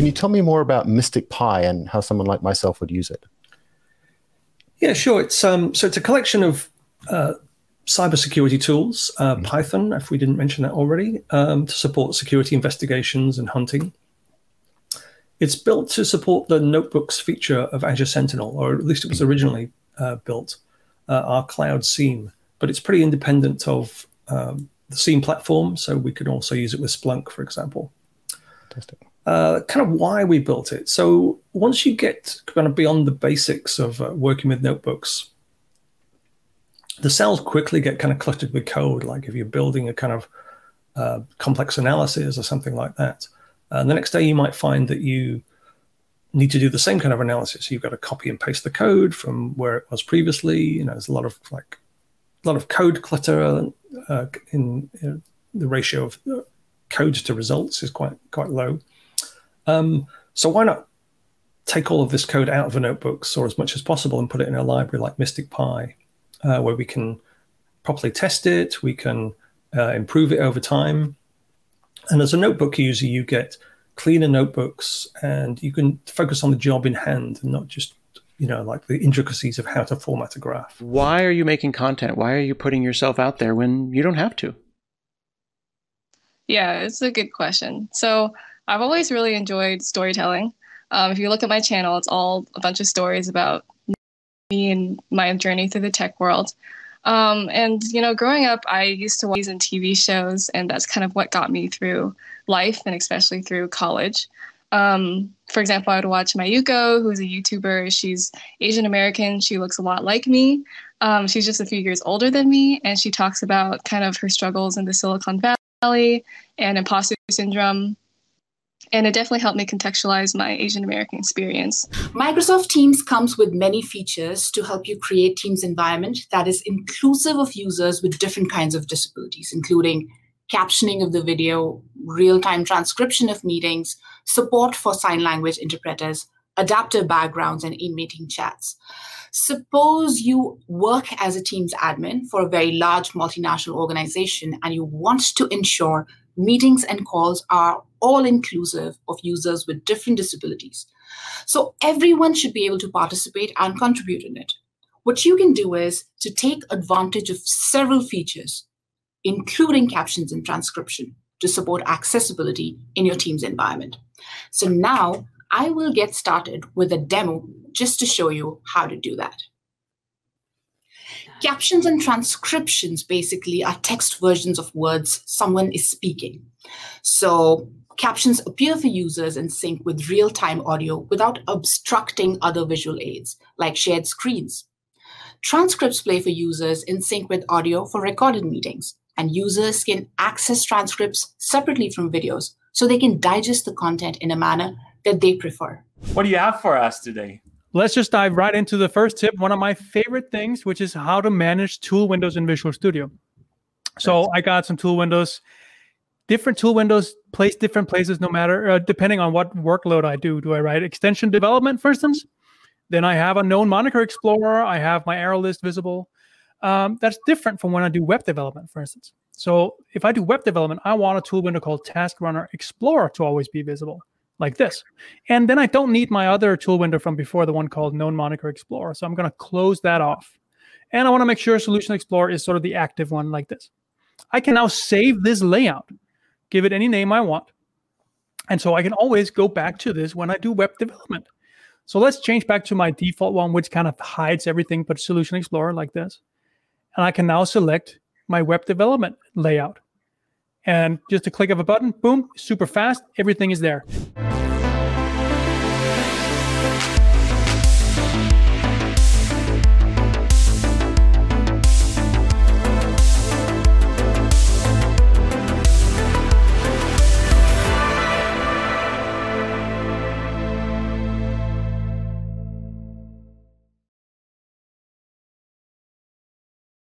Can you tell me more about MSTICPy and how someone like myself would use it? Yeah, sure. It's um, so it's a collection of uh, cybersecurity tools, uh, mm-hmm. Python, if we didn't mention that already, um, to support security investigations and hunting. It's built to support the notebooks feature of Azure Sentinel, or at least it was mm-hmm. originally uh, built, uh, our cloud SIEM. But it's pretty independent of um, the SIEM platform, so we could also use it with Splunk, for example. Fantastic uh, kind of why we built it. So once you get kind of beyond the basics of uh, working with notebooks, the cells quickly get kind of cluttered with code. Like if you're building a kind of uh, complex analysis or something like that, and the next day you might find that you need to do the same kind of analysis. So you've got to copy and paste the code from where it was previously. You know, there's a lot of like a lot of code clutter uh, in, in, the ratio of uh, code to results is quite quite low. Um, so why not take all of this code out of the notebooks or as much as possible and put it in a library like MSTICPy, uh, where we can properly test it, we can uh, improve it over time. And as a notebook user, you get cleaner notebooks and you can focus on the job in hand and not just you know like the intricacies of how to format a graph why are you making content why are you putting yourself out there when you don't have to yeah it's a good question so I've always really enjoyed storytelling. Um, if you look at my channel, it's all a bunch of stories about me and my journey through the tech world. Um, and you know, growing up, I used to watch these in TV shows, and that's kind of what got me through life, and especially through college. Um, for example, I would watch Mayuko, who's a YouTuber. She's Asian American. She looks a lot like me. Um, she's just a few years older than me, and she talks about kind of her struggles in the Silicon Valley and imposter syndrome and it definitely helped me contextualize my Asian American experience. Microsoft Teams comes with many features to help you create Teams environment that is inclusive of users with different kinds of disabilities, including captioning of the video, real-time transcription of meetings, support for sign language interpreters, adaptive backgrounds, and in-meeting chats. Suppose you work as a Teams admin for a very large multinational organization and you want to ensure meetings and calls are all inclusive of users with different disabilities. So everyone should be able to participate and contribute in it. What you can do is to take advantage of several features, including captions and transcription, to support accessibility in your team's environment. So now I will get started with a demo just to show you how to do that. Captions and transcriptions basically are text versions of words someone is speaking. So captions appear for users in sync with real time audio without obstructing other visual aids, like shared screens. Transcripts play for users in sync with audio for recorded meetings, and users can access transcripts separately from videos so they can digest the content in a manner that they prefer. What do you have for us today? Let's just dive right into the first tip, one of my favorite things, which is how to manage tool windows in Visual Studio. So I got some tool windows different tool windows place different places no matter uh, depending on what workload I do. Do I write extension development, for instance? Then I have a known moniker explorer. I have my error list visible. Um, that's different from when I do web development, for instance. So if I do web development, I want a tool window called Task Runner Explorer to always be visible, like this. And then I don't need my other tool window from before, the one called Known Moniker Explorer. So I'm going to close that off. And I want to make sure Solution Explorer is sort of the active one, like this. I can now save this layout give it any name I want. And so I can always go back to this when I do web development. So let's change back to my default one, which kind of hides everything but Solution Explorer like this. And I can now select my web development layout. And just a click of a button, boom, super fast, everything is there.